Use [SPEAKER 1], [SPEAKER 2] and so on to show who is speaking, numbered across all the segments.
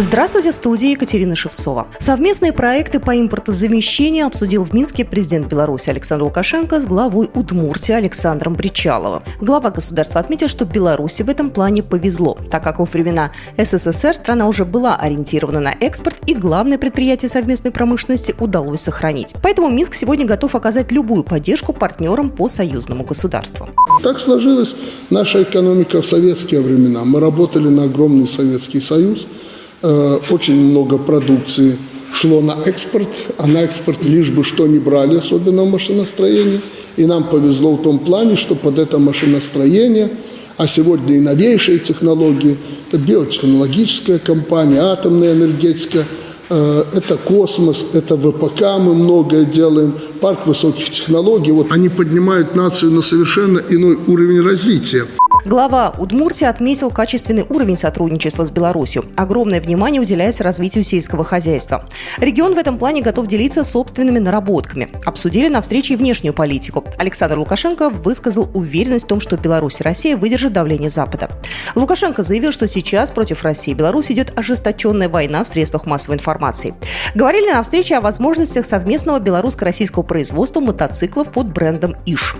[SPEAKER 1] Здравствуйте, в студии Екатерина Шевцова. Совместные проекты по импортозамещению обсудил в Минске президент Беларуси Александр Лукашенко с главой Удмуртии Александром Бричаловым. Глава государства отметил, что Беларуси в этом плане повезло, так как во времена СССР страна уже была ориентирована на экспорт и главное предприятие совместной промышленности удалось сохранить. Поэтому Минск сегодня готов оказать любую поддержку партнерам по союзному государству.
[SPEAKER 2] Так сложилась наша экономика в советские времена. Мы работали на огромный Советский Союз – очень много продукции шло на экспорт, а на экспорт лишь бы что не брали, особенно в машиностроении. И нам повезло в том плане, что под это машиностроение, а сегодня и новейшие технологии, это биотехнологическая компания, атомная энергетика, э, это космос, это ВПК, мы многое делаем, парк высоких технологий. Вот они поднимают нацию на совершенно иной уровень развития.
[SPEAKER 1] Глава Удмуртии отметил качественный уровень сотрудничества с Беларусью. Огромное внимание уделяется развитию сельского хозяйства. Регион в этом плане готов делиться собственными наработками. Обсудили на встрече внешнюю политику. Александр Лукашенко высказал уверенность в том, что Беларусь и Россия выдержат давление Запада. Лукашенко заявил, что сейчас против России и Беларуси идет ожесточенная война в средствах массовой информации. Говорили на встрече о возможностях совместного белорусско-российского производства мотоциклов под брендом «Иш».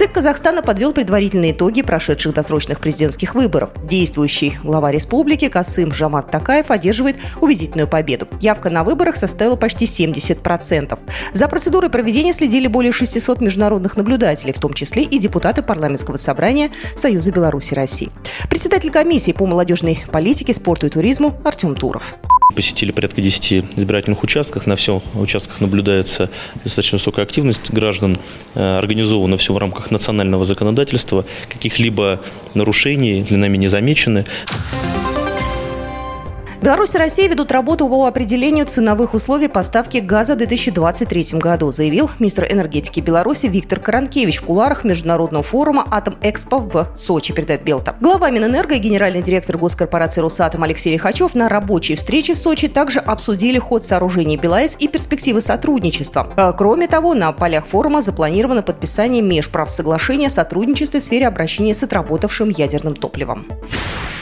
[SPEAKER 1] ЦИК Казахстана подвел предварительные итоги прошедших досрочных президентских выборов. Действующий глава республики Касым Жамат Такаев одерживает убедительную победу. Явка на выборах составила почти 70%. За процедурой проведения следили более 600 международных наблюдателей, в том числе и депутаты парламентского собрания Союза Беларуси России. Председатель комиссии по молодежной политике, спорту и туризму Артем Туров.
[SPEAKER 3] Посетили порядка 10 избирательных участков. На всех участках наблюдается достаточно высокая активность граждан. Э, организовано все в рамках национального законодательства. Каких-либо нарушений для нами не замечены.
[SPEAKER 1] Беларусь и Россия ведут работу по определению ценовых условий поставки газа в 2023 году, заявил министр энергетики Беларуси Виктор Каранкевич в куларах Международного форума «Атом-Экспо» в Сочи, передает Белта. Глава Минэнерго и генеральный директор госкорпорации «Росатом» Алексей Лихачев на рабочей встрече в Сочи также обсудили ход сооружений БелАЭС и перспективы сотрудничества. А, кроме того, на полях форума запланировано подписание межправсоглашения о сотрудничестве в сфере обращения с отработавшим ядерным топливом.